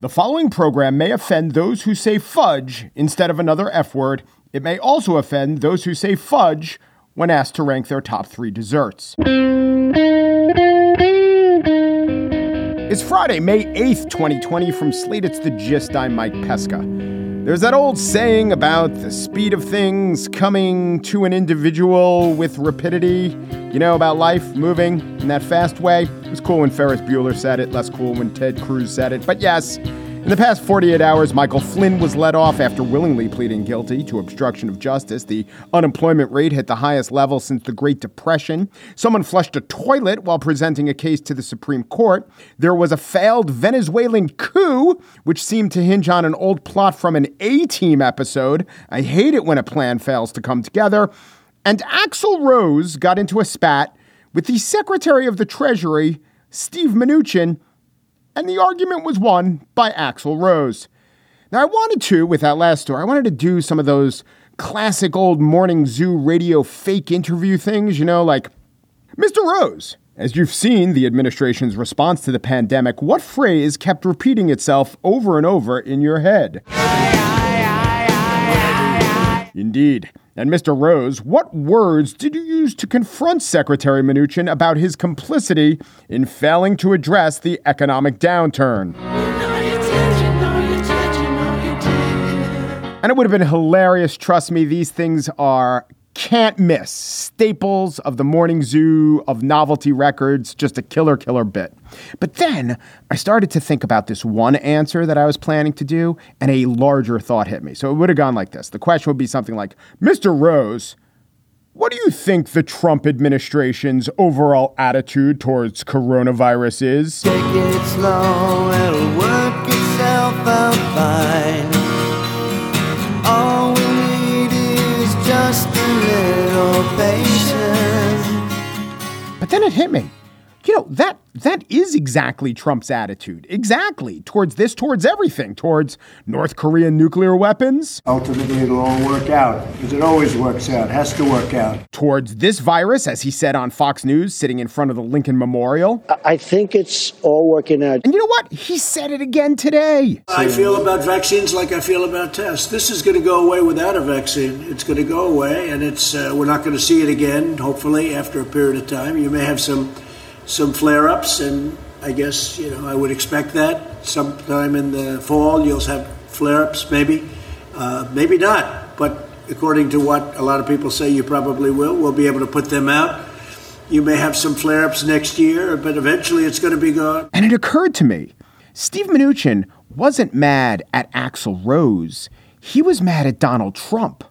The following program may offend those who say fudge instead of another F word. It may also offend those who say fudge when asked to rank their top three desserts. It's Friday, May 8th, 2020. From Slate, it's the gist. I'm Mike Pesca. There's that old saying about the speed of things coming to an individual with rapidity. You know, about life moving in that fast way. It was cool when Ferris Bueller said it, less cool when Ted Cruz said it. But yes, in the past 48 hours, Michael Flynn was let off after willingly pleading guilty to obstruction of justice. The unemployment rate hit the highest level since the Great Depression. Someone flushed a toilet while presenting a case to the Supreme Court. There was a failed Venezuelan coup, which seemed to hinge on an old plot from an A Team episode. I hate it when a plan fails to come together. And Axl Rose got into a spat with the Secretary of the Treasury, Steve Mnuchin and the argument was won by Axl Rose. Now, I wanted to, with that last story, I wanted to do some of those classic old morning zoo radio fake interview things, you know, like Mr. Rose. As you've seen the administration's response to the pandemic, what phrase kept repeating itself over and over in your head? Indeed. And Mr. Rose, what words did you use to confront Secretary Mnuchin about his complicity in failing to address the economic downturn? And it would have been hilarious. Trust me, these things are can't miss staples of the morning zoo of novelty records, just a killer, killer bit. But then I started to think about this one answer that I was planning to do, and a larger thought hit me. So it would have gone like this The question would be something like Mr. Rose, what do you think the Trump administration's overall attitude towards coronavirus is? Is exactly Trump's attitude. Exactly. Towards this, towards everything, towards North Korean nuclear weapons. Ultimately, it'll all work out because it always works out, has to work out. Towards this virus, as he said on Fox News, sitting in front of the Lincoln Memorial. I think it's all working out. And you know what? He said it again today. I feel about vaccines like I feel about tests. This is going to go away without a vaccine. It's going to go away, and it's uh, we're not going to see it again, hopefully, after a period of time. You may have some some flare ups, and I guess, you know, I would expect that sometime in the fall you'll have flare ups, maybe. Uh, maybe not, but according to what a lot of people say, you probably will. We'll be able to put them out. You may have some flare ups next year, but eventually it's going to be gone. And it occurred to me Steve Mnuchin wasn't mad at Axl Rose, he was mad at Donald Trump.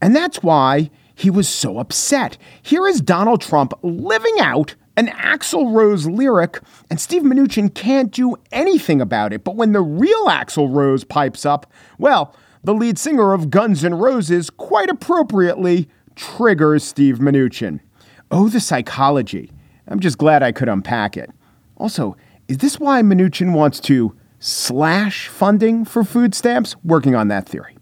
And that's why he was so upset. Here is Donald Trump living out an Axl Rose lyric, and Steve Mnuchin can't do anything about it. But when the real Axl Rose pipes up, well, the lead singer of Guns N' Roses quite appropriately triggers Steve Mnuchin. Oh, the psychology. I'm just glad I could unpack it. Also, is this why Mnuchin wants to slash funding for food stamps? Working on that theory.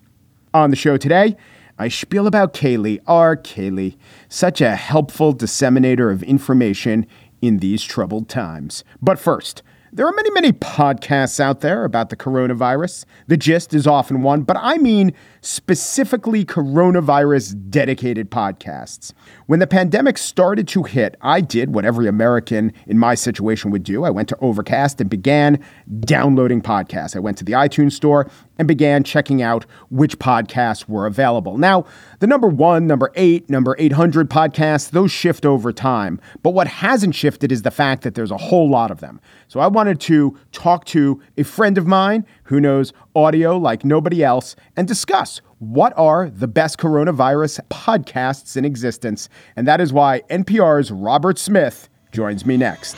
On the show today, I spiel about Kaylee our Kayleigh, such a helpful disseminator of information in these troubled times. But first, there are many, many podcasts out there about the coronavirus. The gist is often one, but I mean specifically coronavirus dedicated podcasts. When the pandemic started to hit, I did what every American in my situation would do. I went to Overcast and began downloading podcasts. I went to the iTunes store and began checking out which podcasts were available. Now, the number one, number eight, number 800 podcasts, those shift over time. But what hasn't shifted is the fact that there's a whole lot of them. So I wanted to talk to a friend of mine who knows audio like nobody else and discuss what are the best coronavirus podcasts in existence. And that is why NPR's Robert Smith joins me next.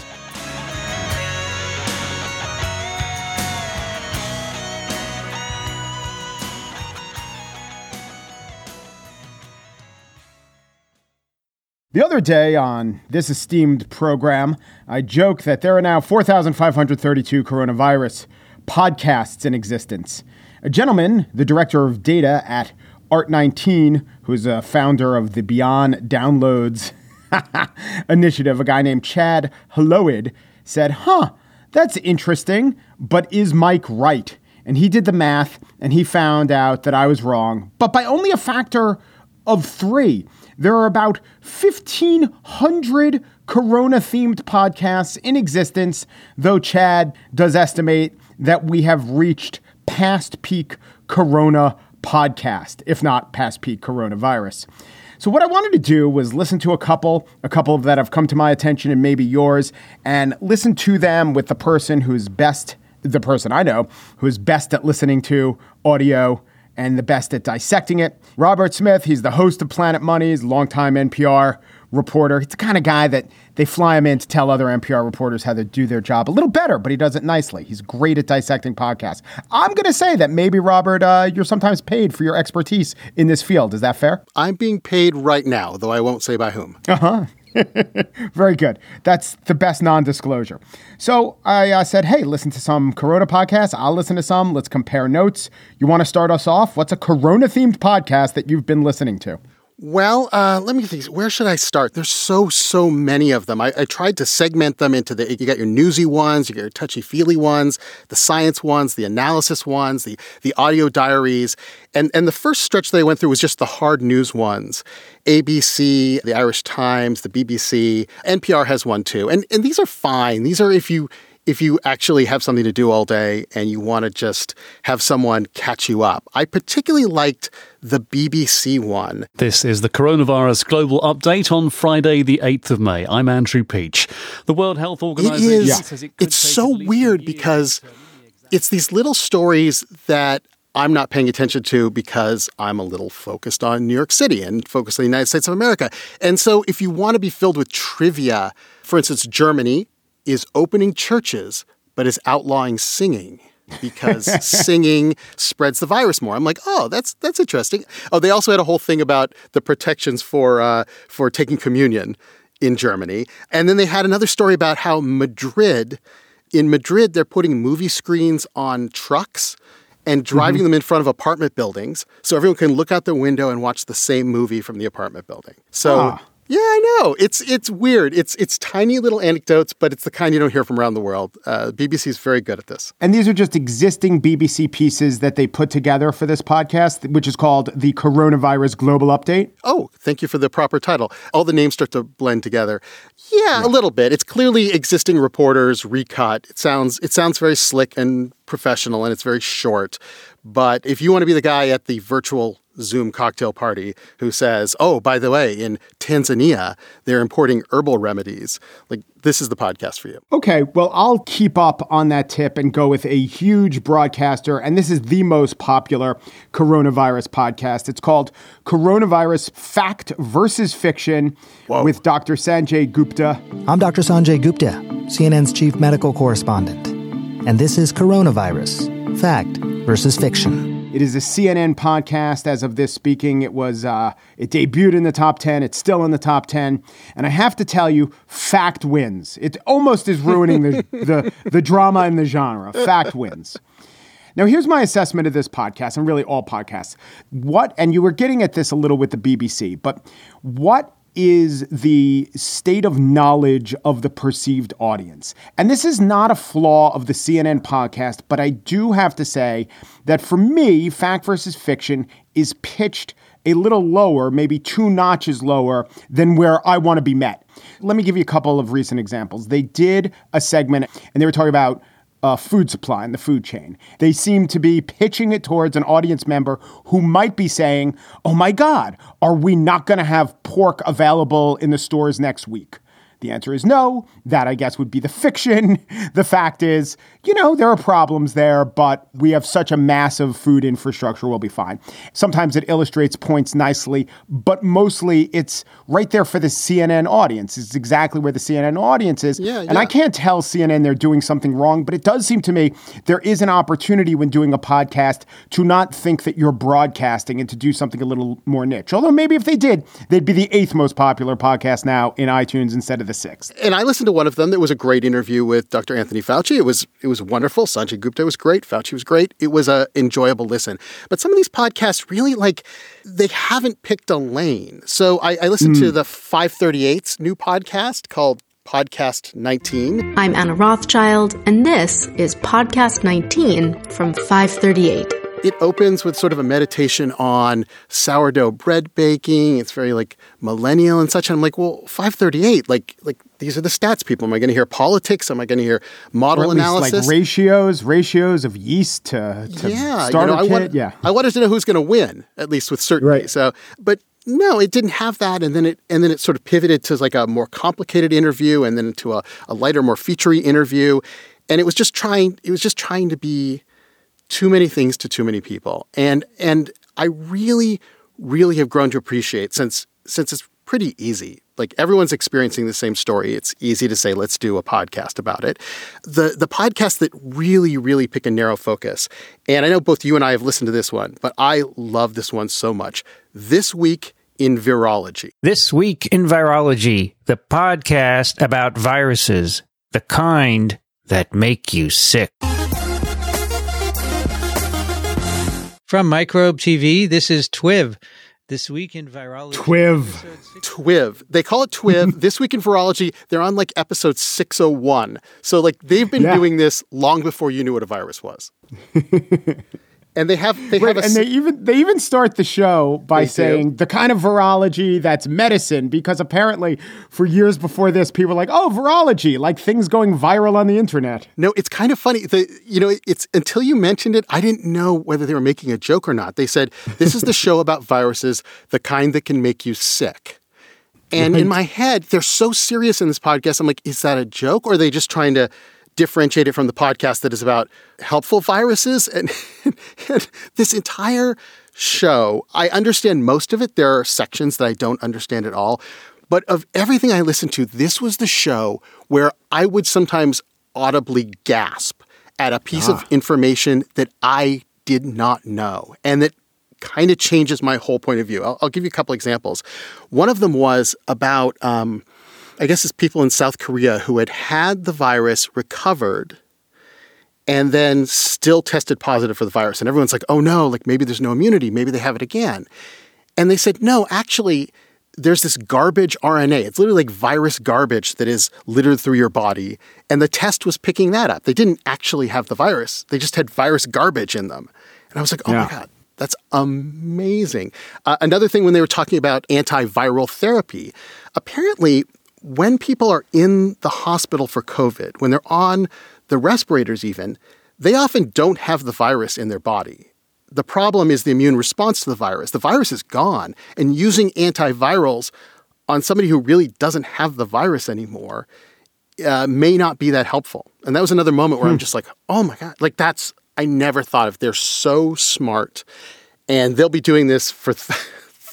The other day on this esteemed program, I joked that there are now 4,532 coronavirus podcasts in existence. A gentleman, the director of data at Art19, who's a founder of the Beyond Downloads initiative, a guy named Chad Helloid, said, Huh, that's interesting, but is Mike right? And he did the math and he found out that I was wrong, but by only a factor of three. There are about 1,500 Corona themed podcasts in existence, though Chad does estimate that we have reached past peak Corona podcast, if not past peak coronavirus. So what I wanted to do was listen to a couple, a couple of that have come to my attention and maybe yours, and listen to them with the person who's best, the person I know who's best at listening to audio and the best at dissecting it. Robert Smith, he's the host of Planet Money, Money's longtime NPR reporter. He's the kind of guy that they fly him in to tell other NPR reporters how to do their job a little better, but he does it nicely. He's great at dissecting podcasts. I'm going to say that maybe, Robert, uh, you're sometimes paid for your expertise in this field. Is that fair? I'm being paid right now, though I won't say by whom. Uh huh. Very good. That's the best non disclosure. So I uh, said, hey, listen to some Corona podcasts. I'll listen to some. Let's compare notes. You want to start us off? What's a Corona themed podcast that you've been listening to? Well, uh, let me think. Where should I start? There's so, so many of them. I, I, tried to segment them into the, you got your newsy ones, you got your touchy feely ones, the science ones, the analysis ones, the, the audio diaries. And, and the first stretch that I went through was just the hard news ones. ABC, the Irish Times, the BBC, NPR has one too. And, and these are fine. These are if you, if you actually have something to do all day and you want to just have someone catch you up. I particularly liked the BBC one. This is the coronavirus global update on Friday, the 8th of May. I'm Andrew Peach. The World Health Organization it is, it It's so weird because it's these little stories that I'm not paying attention to because I'm a little focused on New York City and focused on the United States of America. And so if you want to be filled with trivia, for instance, Germany is opening churches, but is outlawing singing because singing spreads the virus more. I'm like, oh, that's that's interesting. Oh, they also had a whole thing about the protections for uh, for taking communion in Germany, and then they had another story about how Madrid, in Madrid, they're putting movie screens on trucks and driving mm-hmm. them in front of apartment buildings so everyone can look out the window and watch the same movie from the apartment building. So. Ah. Yeah, I know. It's it's weird. It's it's tiny little anecdotes, but it's the kind you don't hear from around the world. Uh, BBC is very good at this. And these are just existing BBC pieces that they put together for this podcast, which is called the Coronavirus Global Update. Oh, thank you for the proper title. All the names start to blend together. Yeah, yeah. a little bit. It's clearly existing reporters recut. It sounds it sounds very slick and professional, and it's very short. But if you want to be the guy at the virtual Zoom cocktail party who says, "Oh, by the way, in Tanzania, they're importing herbal remedies." Like this is the podcast for you. Okay, well, I'll keep up on that tip and go with a huge broadcaster, and this is the most popular coronavirus podcast. It's called Coronavirus Fact versus Fiction Whoa. with Dr. Sanjay Gupta. I'm Dr. Sanjay Gupta, CNN's chief medical correspondent, and this is Coronavirus Fact versus Fiction. It is a CNN podcast. As of this speaking, it was uh, it debuted in the top ten. It's still in the top ten, and I have to tell you, fact wins. It almost is ruining the the, the drama and the genre. Fact wins. Now, here's my assessment of this podcast, and really all podcasts. What, and you were getting at this a little with the BBC, but what is the state of knowledge of the perceived audience. And this is not a flaw of the CNN podcast, but I do have to say that for me, fact versus fiction is pitched a little lower, maybe two notches lower than where I want to be met. Let me give you a couple of recent examples. They did a segment and they were talking about uh, food supply in the food chain. They seem to be pitching it towards an audience member who might be saying, Oh my God, are we not going to have pork available in the stores next week? The answer is no. That, I guess, would be the fiction. The fact is, you know, there are problems there, but we have such a massive food infrastructure, we'll be fine. Sometimes it illustrates points nicely, but mostly it's right there for the CNN audience. It's exactly where the CNN audience is. Yeah, yeah. And I can't tell CNN they're doing something wrong, but it does seem to me there is an opportunity when doing a podcast to not think that you're broadcasting and to do something a little more niche. Although maybe if they did, they'd be the eighth most popular podcast now in iTunes instead of the sixth. And I listened to one of them. It was a great interview with Dr. Anthony Fauci. It was it was wonderful. Sanjay Gupta was great. Fauci was great. It was a enjoyable listen. But some of these podcasts really like they haven't picked a lane. So I, I listened mm. to hmm. the 538's new podcast called Podcast 19. I'm Anna Rothschild, and this is Podcast 19 from 538. It opens with sort of a meditation on sourdough bread baking. It's very like millennial and such. And I'm like, well, 538, like like these are the stats people. Am I going to hear politics? Am I going to hear model Or at least, analysis? like ratios, ratios of yeast to, to yeah, starter you know, I kit. wanted, yeah. I wanted to know who's going to win, at least with certainty. Right. So, but no, it didn't have that, and then it and then it sort of pivoted to like a more complicated interview, and then to a, a lighter, more featurey interview, and it was just trying. It was just trying to be too many things to too many people, and and I really, really have grown to appreciate since since it's pretty easy. Like everyone's experiencing the same story. It's easy to say, let's do a podcast about it. The the podcasts that really, really pick a narrow focus. And I know both you and I have listened to this one, but I love this one so much. This week in virology. This Week in Virology, the podcast about viruses, the kind that make you sick. From Microbe TV, this is TWIV. This Week in Virology. Twiv. TWIV. They call it TWIV. this week in virology, they're on like episode 601. So like they've been Yeah. doing this long before you knew what a virus was. and they have they Right, have a and they even they even start the show by They do. saying the kind of virology that's medicine because apparently for years before this people were like oh virology like things going viral on the internet. No, it's kind of funny. The you know, it's until you mentioned it, I didn't know whether they were making a joke or not. They said this is the show about viruses, the kind that can make you sick. And in my head, they're so serious in this podcast. I'm like, is that a joke, or are they just trying to differentiate it from the podcast that is about helpful viruses? And, and this entire show, I understand most of it. There are sections that I don't understand at all. But of everything I listened to, this was the show where I would sometimes audibly gasp at a piece of information that I did not know and that kind of changes my whole point of view. I'll, I'll give you a couple examples. One of them was about, um, I guess it's people in South Korea who had had the virus recovered and then still tested positive for the virus. And everyone's like, oh no, like maybe there's no immunity, maybe they have it again. And they said, no, actually, there's this garbage RNA. It's literally like virus garbage that is littered through your body. And the test was picking that up. They didn't actually have the virus, they just had virus garbage in them. And I was like, oh my God, that's amazing. Uh, another thing when they were talking about antiviral therapy, apparently, when people are in the hospital for COVID, when they're on the respirators, even, they often don't have the virus in their body. The problem is the immune response to the virus. The virus is gone, and using antivirals on somebody who really doesn't have the virus anymore uh, may not be that helpful. And that was another moment where I'm just like, oh my God, like that's, I never thought of. They're so smart. And they'll be doing this for th-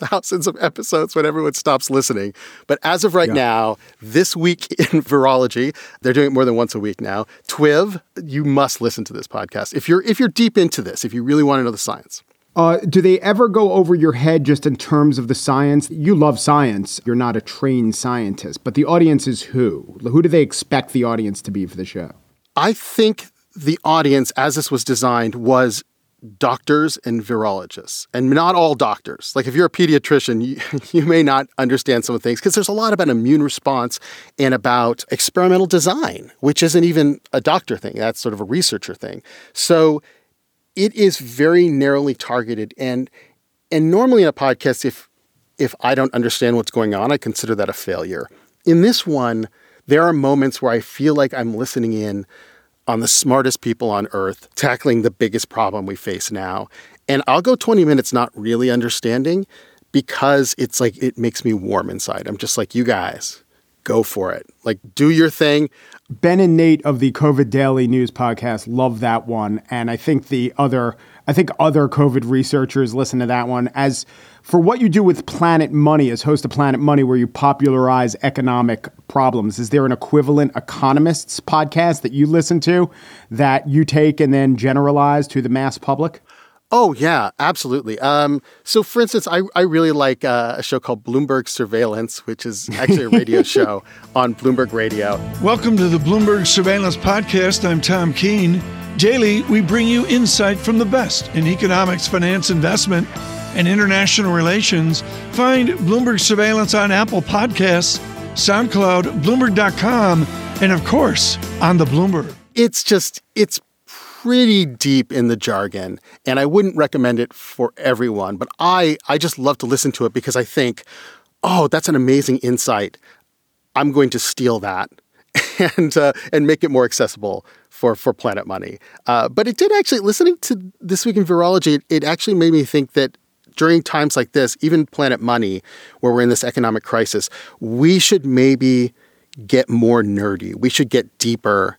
thousands of episodes when everyone stops listening. But as of right now, this week in virology, they're doing it more than once a week now. Twiv, you must listen to this podcast if you're if you're deep into this, if you really want to know the science. Uh, do they ever go over your head just in terms of the science? You love science. You're not a trained scientist, but the audience is who? Who do they expect the audience to be for the show? I think the audience, as this was designed, was doctors and virologists, and not all doctors. Like if you're a pediatrician, you, you may not understand some of the things because there's a lot about immune response and about experimental design, which isn't even a doctor thing. That's sort of a researcher thing. So it is very narrowly targeted, and and normally in a podcast, if if I don't understand what's going on, I consider that a failure. In this one, there are moments where I feel like I'm listening in on the smartest people on earth tackling the biggest problem we face now. And I'll go 20 minutes not really understanding because it's like it makes me warm inside. I'm just like, you guys, go for it. Like, do your thing. Ben and Nate of the COVID Daily News podcast love that one, and I think the other, I think other COVID researchers listen to that one. As for what you do with Planet Money, as host of Planet Money, where you popularize economic problems, is there an equivalent economists podcast that you listen to that you take and then generalize to the mass public? Oh yeah, absolutely. Um, so, for instance, I, I really like uh, a show called Bloomberg Surveillance, which is actually a radio show on Bloomberg Radio. Welcome to the Bloomberg Surveillance Podcast. I'm Tom Keene. Daily, we bring you insight from the best in economics, finance, investment, and international relations. Find Bloomberg Surveillance on Apple Podcasts, SoundCloud, Bloomberg.com, and of course, on the Bloomberg. It's just, it's pretty deep in the jargon, and I wouldn't recommend it for everyone, but I, I just love to listen to it because I think, oh, that's an amazing insight. I'm going to steal that and uh, and make it more accessible for for Planet Money. Uh, but it did actually listening to this week in virology. It, it actually made me think that during times like this, even Planet Money, where we're in this economic crisis, we should maybe get more nerdy. We should get deeper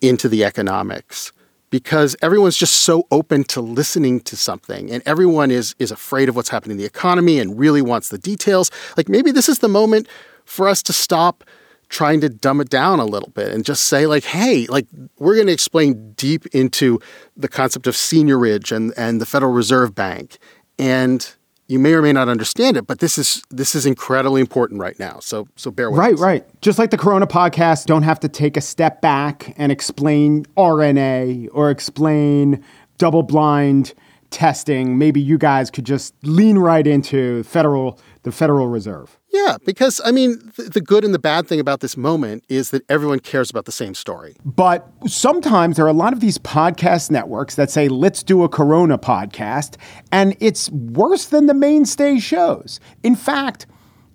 into the economics because everyone's just so open to listening to something and everyone is is afraid of what's happening in the economy and really wants the details. Like maybe this is the moment for us to stop trying to dumb it down a little bit and just say like hey like we're going to explain deep into the concept of seigniorage and and the federal reserve bank and you may or may not understand it but this is this is incredibly important right now so so bear with me. right us. right just like the corona podcast don't have to take a step back and explain rna or explain double blind testing maybe you guys could just lean right into federal the federal reserve yeah, because I mean, th- the good and the bad thing about this moment is that everyone cares about the same story. But sometimes there are a lot of these podcast networks that say, let's do a Corona podcast, and it's worse than the mainstay shows. In fact,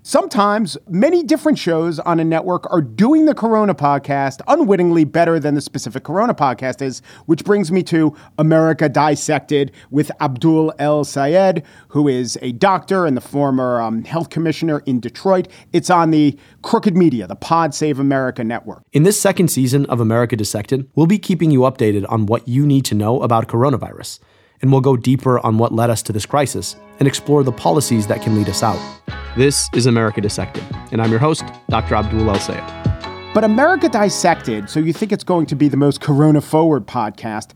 Sometimes many different shows on a network are doing the Corona podcast unwittingly better than the specific Corona podcast is, which brings me to America Dissected with Abdul El Sayed, who is a doctor and the former um, health commissioner in Detroit. It's on the Crooked Media, the Pod Save America network. In this second season of America Dissected, we'll be keeping you updated on what you need to know about coronavirus and we'll go deeper on what led us to this crisis and explore the policies that can lead us out. This is America Dissected, and I'm your host, Dr. Abdul El Sayed. But America Dissected, so you think it's going to be the most corona forward podcast,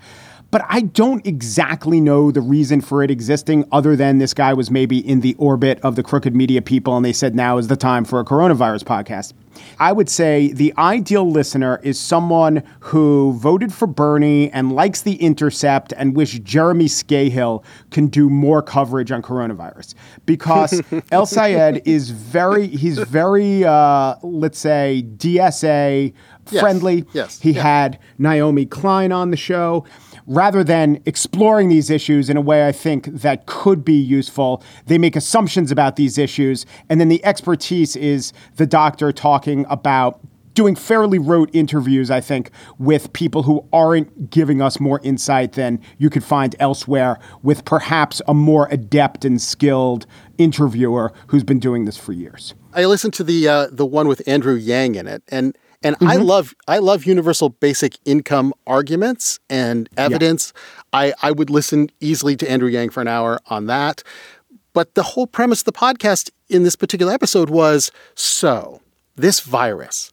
but I don't exactly know the reason for it existing other than this guy was maybe in the orbit of the crooked media people and they said now is the time for a coronavirus podcast. I would say the ideal listener is someone who voted for Bernie and likes the intercept and wish Jeremy Scahill can do more coverage on coronavirus because El Sayed is very, he's very, uh, let's say, DSA friendly. Yes. yes. He yeah. had Naomi Klein on the show rather than exploring these issues in a way I think that could be useful, they make assumptions about these issues. And then the expertise is the doctor talking about doing fairly rote interviews, I think, with people who aren't giving us more insight than you could find elsewhere, with perhaps a more adept and skilled interviewer who's been doing this for years. I listened to the uh, the one with Andrew Yang in it, and and mm-hmm. I love I love universal basic income arguments and evidence. Yeah. I, I would listen easily to Andrew Yang for an hour on that. But the whole premise of the podcast in this particular episode was so this virus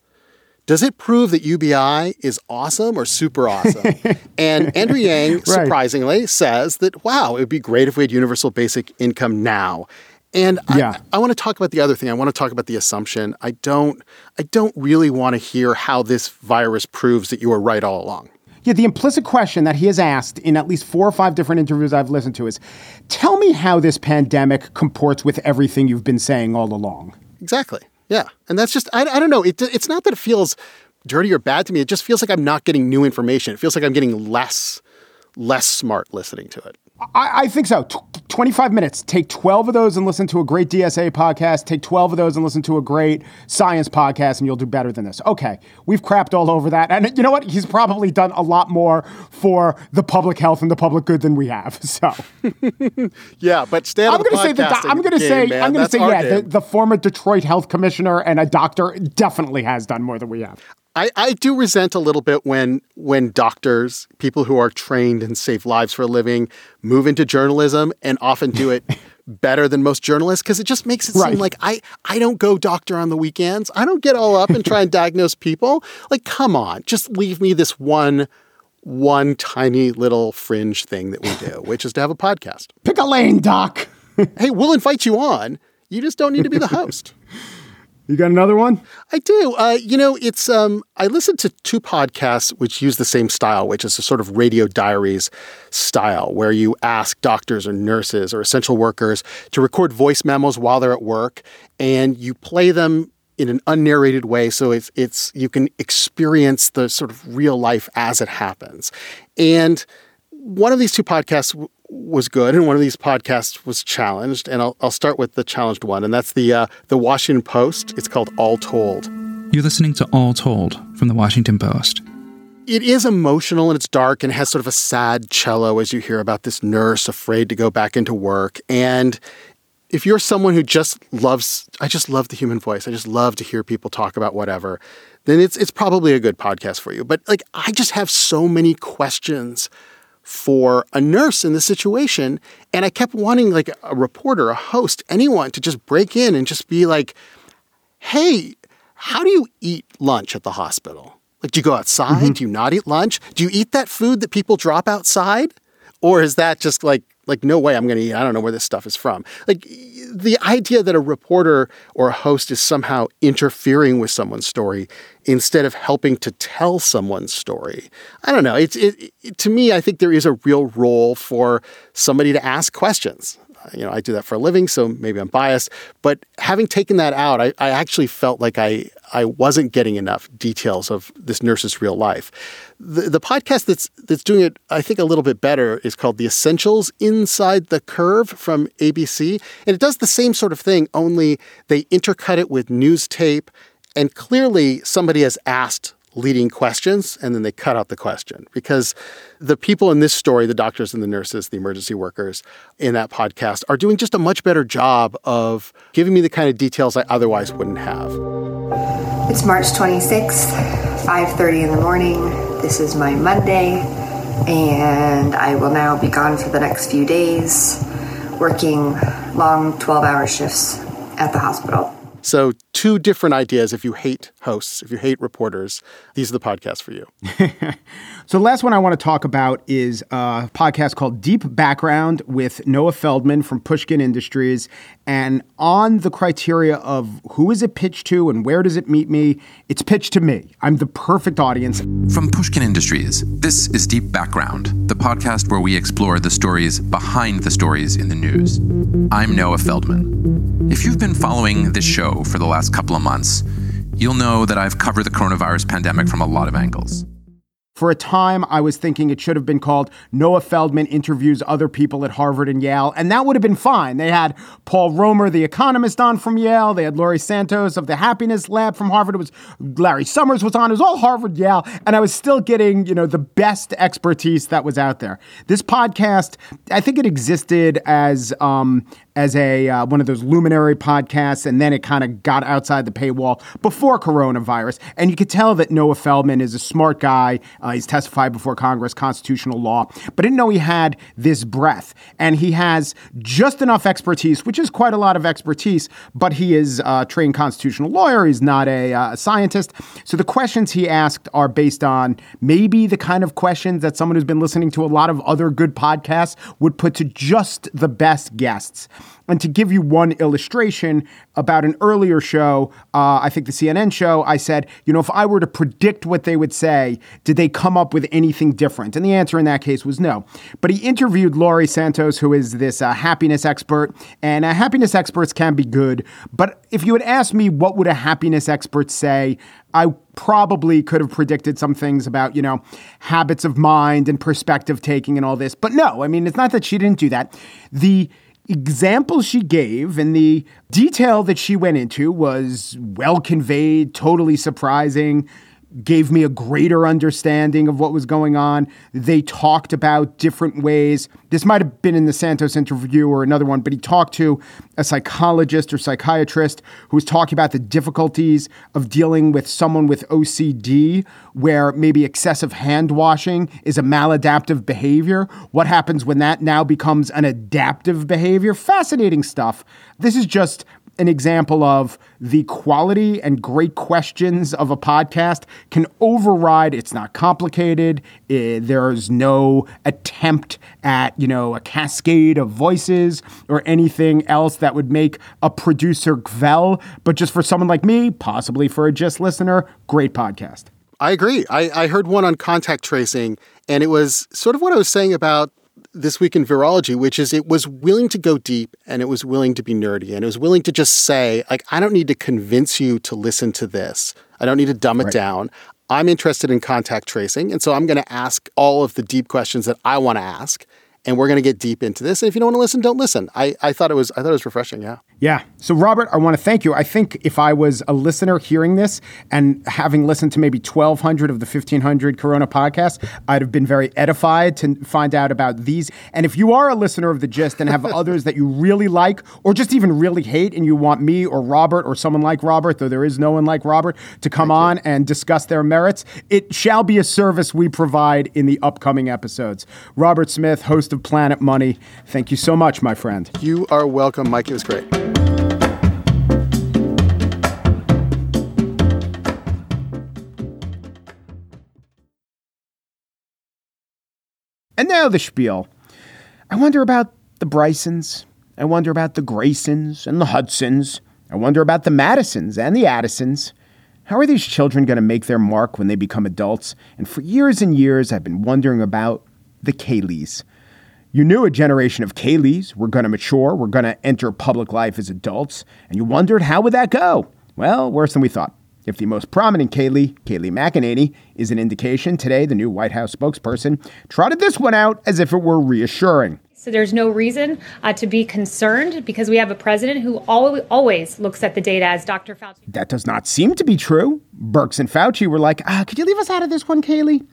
does it prove that UBI is awesome or super awesome? and Andrew Yang, right. surprisingly, says that, wow, it would be great if we had universal basic income now. And yeah. I, I want to talk about the other thing. I want to talk about the assumption. I don't I don't really want to hear how this virus proves that you were right all along. Yeah, the implicit question that he has asked in at least four or five different interviews I've listened to is tell me how this pandemic comports with everything you've been saying all along. Exactly. Yeah. And that's just, I, I don't know. It, it's not that it feels dirty or bad to me. It just feels like I'm not getting new information. It feels like I'm getting less, less smart listening to it. I, I think so. T- 25 minutes. Take 12 of those and listen to a great DSA podcast. Take 12 of those and listen to a great science podcast, and you'll do better than this. Okay, we've crapped all over that. And you know what? He's probably done a lot more for the public health and the public good than we have. So, yeah, but stay I'm going to say the do- I'm going to say man. I'm going to say yeah. The, the former Detroit health commissioner and a doctor definitely has done more than we have. I, I do resent a little bit when when doctors, people who are trained and save lives for a living, move into journalism and often do it better than most journalists because it just makes it right. seem like I I don't go doctor on the weekends. I don't get all up and try and diagnose people. Like, come on, just leave me this one one tiny little fringe thing that we do, which is to have a podcast. Pick a lane, doc. hey, we'll invite you on. You just don't need to be the host. You got another one? I do. Uh, you know, it's um, I listened to two podcasts which use the same style, which is a sort of radio diaries style, where you ask doctors or nurses or essential workers to record voice memos while they're at work, and you play them in an unnarrated way so it's it's you can experience the sort of real life as it happens and one of these two podcasts w- was good and one of these podcasts was challenged and I'll, I'll start with the challenged one and that's the uh, the Washington Post. It's called All Told. You're listening to All Told from the Washington Post. It is emotional and it's dark and has sort of a sad cello as you hear about this nurse afraid to go back into work. And if you're someone who just loves I just love the human voice, I just love to hear people talk about whatever, then it's it's probably a good podcast for you. But like I just have so many questions for a nurse in this situation and I kept wanting like a reporter, a host, anyone to just break in and just be like, "Hey, how do you eat lunch at the hospital? Like do you go outside? Mm-hmm. Do you not eat lunch? Do you eat that food that people drop outside?" Or is that just like like no way I'm going to eat. I don't know where this stuff is from. Like the idea that a reporter or a host is somehow interfering with someone's story instead of helping to tell someone's story. I don't know. It's it, it, to me I think there is a real role for somebody to ask questions you know, I do that for a living, so maybe I'm biased. But having taken that out, I, I actually felt like I, I wasn't getting enough details of this nurse's real life. The, the podcast that's that's doing it, I think, a little bit better is called The Essentials Inside the Curve from ABC. And it does the same sort of thing, only they intercut it with news tape. And clearly somebody has asked leading questions and then they cut out the question because the people in this story, the doctors and the nurses, the emergency workers in that podcast are doing just a much better job of giving me the kind of details I otherwise wouldn't have. It's March 26th, 5:30 in the morning. This is my Monday and I will now be gone for the next few days working long 12-hour shifts at the hospital. So, two different ideas if you hate hosts, if you hate reporters, these are the podcasts for you. so, the last one I want to talk about is a podcast called Deep Background with Noah Feldman from Pushkin Industries. And on the criteria of who is it pitched to and where does it meet me, it's pitched to me. I'm the perfect audience. From Pushkin Industries, this is Deep Background, the podcast where we explore the stories behind the stories in the news. I'm Noah Feldman. If you've been following this show for the last couple of months, you'll know that I've covered the coronavirus pandemic from a lot of angles. For a time, I was thinking it should have been called Noah Feldman Interviews Other People at Harvard and Yale, and that would have been fine. They had Paul Romer, the economist, on from Yale. They had Laurie Santos of the Happiness Lab from Harvard. It was Larry Summers was on. It was all Harvard, Yale, and I was still getting, you know, the best expertise that was out there. This podcast, I think it existed as um, as a uh, one of those luminary podcasts, and then it kind of got outside the paywall before coronavirus. And you could tell that Noah Feldman is a smart guy. Uh, he's testified before Congress, constitutional law, but didn't know he had this breadth. And he has just enough expertise, which is quite a lot of expertise, but he is a trained constitutional lawyer. He's not a uh, scientist. So the questions he asked are based on maybe the kind of questions that someone who's been listening to a lot of other good podcasts would put to just the best guests. And to give you one illustration about an earlier show, uh, I think the CNN show, I said, you know, if I were to predict what they would say, did they come up with anything different? And the answer in that case was no. But he interviewed Laurie Santos, who is this uh, happiness expert, and uh, happiness experts can be good. But if you had asked me what would a happiness expert say, I probably could have predicted some things about, you know, habits of mind and perspective taking and all this. But no, I mean, it's not that she didn't do that. The example she gave and the detail that she went into was well conveyed, totally surprising gave me a greater understanding of what was going on. They talked about different ways. This might have been in the Santos interview or another one, but he talked to a psychologist or psychiatrist who was talking about the difficulties of dealing with someone with OCD, where maybe excessive hand washing is a maladaptive behavior. What happens when that now becomes an adaptive behavior? Fascinating stuff. This is just an example of the quality and great questions of a podcast can override. It's not complicated. It, there's no attempt at, you know, a cascade of voices or anything else that would make a producer kvell. But just for someone like me, possibly for a just listener, great podcast. I agree. I, I heard one on contact tracing, and it was sort of what I was saying about this week in virology, which is it was willing to go deep and it was willing to be nerdy and it was willing to just say, like, I don't need to convince you to listen to this. I don't need to dumb it Right. down. I'm interested in contact tracing. And so I'm going to ask all of the deep questions that I want to ask. And we're going to get deep into this. And if you don't want to listen, don't listen. I, I thought it was I thought it was refreshing. Yeah. Yeah. So, Robert, I want to thank you. I think if I was a listener hearing this and having listened to maybe 1,200 of the 1,500 Corona podcasts, I'd have been very edified to find out about these. And if you are a listener of The Gist and have others that you really like or just even really hate, and you want me or Robert or someone like Robert, though there is no one like Robert, to come on and discuss their merits, it shall be a service we provide in the upcoming episodes. Robert Smith, host of Planet Money, thank you so much, my friend. You are welcome, Mike. It was great. And now the spiel. I wonder about the Brysons. I wonder about the Graysons and the Hudsons. I wonder about the Madisons and the Addisons. How are these children going to make their mark when they become adults? And for years and years, I've been wondering about the Kayleys. You knew a generation of Kayleys were going to mature, were going to enter public life as adults, and you wondered how would that go? Well, worse than we thought. If the most prominent Kaylee, Kayleigh McEnany, is an indication, today the new White House spokesperson trotted this one out as if it were reassuring. So there's no reason uh, to be concerned because we have a president who always, always looks at the data as Dr. Fauci. That does not seem to be true. Birx and Fauci were like, ah, could you leave us out of this one, Kayleigh?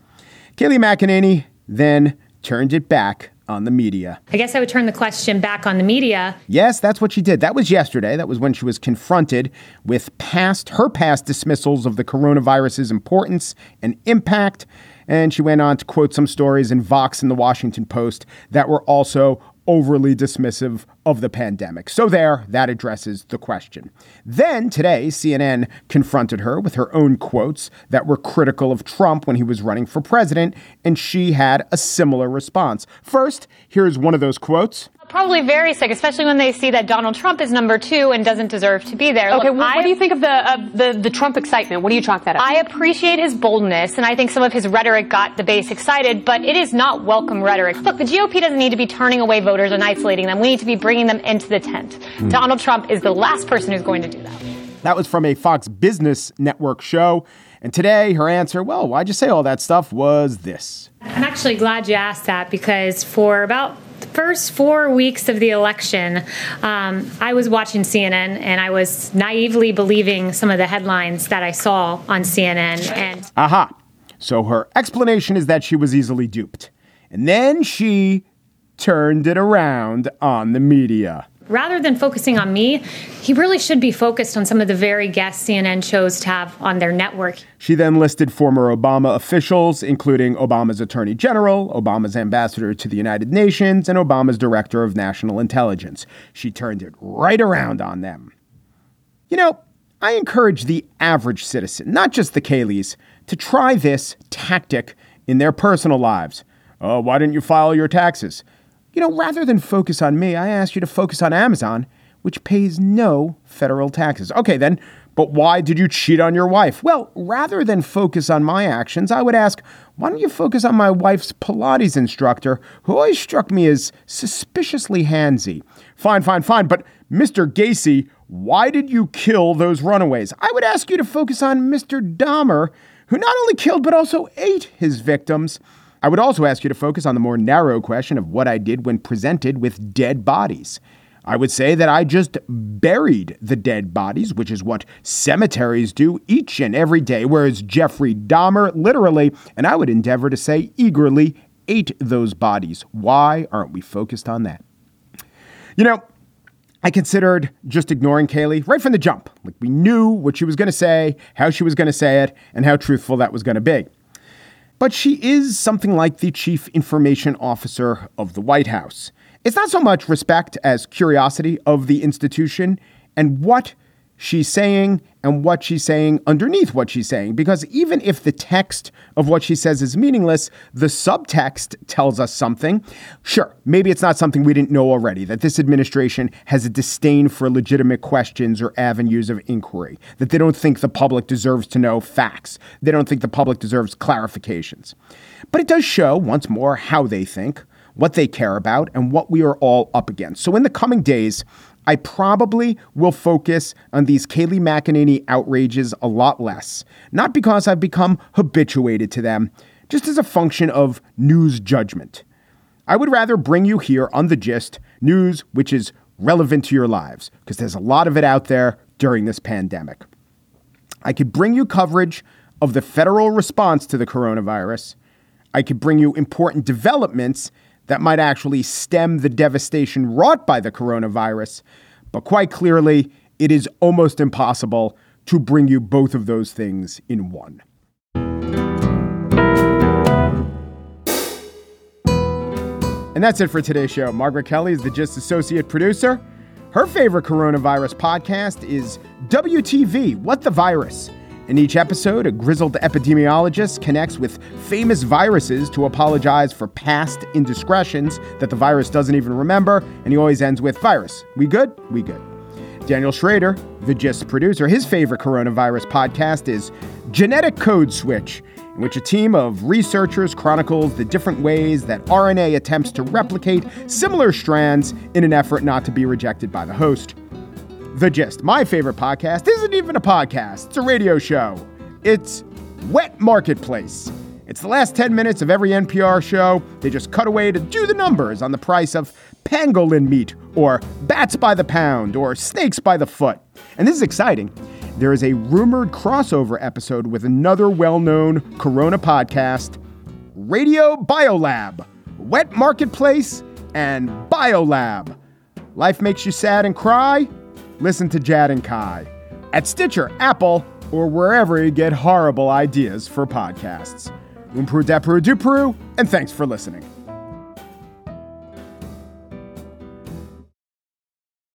Kayleigh McEnany then turned it back on the media. I guess I would turn the question back on the media. Yes, that's what she did. That was yesterday. That was when she was confronted with past her past dismissals of the coronavirus's importance and impact. And she went on to quote some stories in Vox and the Washington Post that were also overly dismissive of the pandemic. So, there, that addresses the question. Then today, CNN confronted her with her own quotes that were critical of Trump when he was running for president, and she had a similar response. First, here's one of those quotes. Probably very sick, especially when they see that Donald Trump is number two and doesn't deserve to be there. Okay, Look, what, I- what do you think of the, of the the Trump excitement? What do you chalk that up? I appreciate his boldness, and I think some of his rhetoric got the base excited, but it is not welcome rhetoric. Look, the GOP doesn't need to be turning away voters and isolating them. We need to be bringing them into the tent. Hmm. Donald Trump is the last person who's going to do that. That was from a Fox Business Network show. And today, her answer, well, why'd you say all that stuff, was this. I'm actually glad you asked that because for about first four weeks of the election, um, I was watching CNN and I was naively believing some of the headlines that I saw on CNN. And Aha. So her explanation is that she was easily duped. And then she turned it around on the media. Rather than focusing on me, he really should be focused on some of the very guests CNN chose to have on their network. She then listed former Obama officials, including Obama's Attorney General, Obama's Ambassador to the United Nations, and Obama's Director of National Intelligence. She turned it right around on them. You know, I encourage the average citizen, not just the Kayleys, to try this tactic in their personal lives. Oh, why didn't you file your taxes? You know, rather than focus on me, I asked you to focus on Amazon, which pays no federal taxes. Okay, then, but why did you cheat on your wife? Well, rather than focus on my actions, I would ask, why don't you focus on my wife's Pilates instructor, who always struck me as suspiciously handsy? Fine, fine, fine, but Mr. Gacy, why did you kill those runaways? I would ask you to focus on Mr. Dahmer, who not only killed but also ate his victims. I would also ask you to focus on the more narrow question of what I did when presented with dead bodies. I would say that I just buried the dead bodies, which is what cemeteries do each and every day, whereas Jeffrey Dahmer literally, and I would endeavor to say eagerly, ate those bodies. Why aren't we focused on that? You know, I considered just ignoring Kayleigh right from the jump. Like we knew what she was going to say, how she was going to say it, and how truthful that was going to be. But she is something like the chief information officer of the White House. It's not so much respect as curiosity of the institution and what she's saying and what she's saying underneath what she's saying. Because even if the text of what she says is meaningless, the subtext tells us something. Sure, maybe it's not something we didn't know already, that this administration has a disdain for legitimate questions or avenues of inquiry, that they don't think the public deserves to know facts, they don't think the public deserves clarifications. But it does show, once more, how they think. what they care about, and what we are all up against. So, in the coming days, I probably will focus on these Kayleigh McEnany outrages a lot less. Not because I've become habituated to them, just as a function of news judgment. I would rather bring you here on The Gist news which is relevant to your lives, because there's a lot of it out there during this pandemic. I could bring you coverage of the federal response to the coronavirus. I could bring you important developments that might actually stem the devastation wrought by the coronavirus. But quite clearly, it is almost impossible to bring you both of those things in one. And that's it for today's show. Margaret Kelley is the Gist Associate Producer. Her favorite coronavirus podcast is WTV What the Virus. In each episode, a grizzled epidemiologist connects with famous viruses to apologize for past indiscretions that the virus doesn't even remember, and he always ends with virus. We good? We good. Daniel Schroeder, the GIST producer, his favorite coronavirus podcast is Genetic Code Switch, in which a team of researchers chronicles the different ways that RNA attempts to replicate similar strands in an effort not to be rejected by the host. The Gist, my favorite podcast, isn't even a podcast, it's a radio show. It's Wet Marketplace. It's the last 10 minutes of every NPR show. They just cut away to do the numbers on the price of pangolin meat, or bats by the pound, or snakes by the foot. And this is exciting. There is a rumored crossover episode with another well known Corona podcast, Radio Biolab, Wet Marketplace, and Biolab. Life makes you sad and cry? Listen to Jad and Kai at Stitcher, Apple, or wherever you get horrible ideas for podcasts. Umpru depru dupru, and thanks for listening.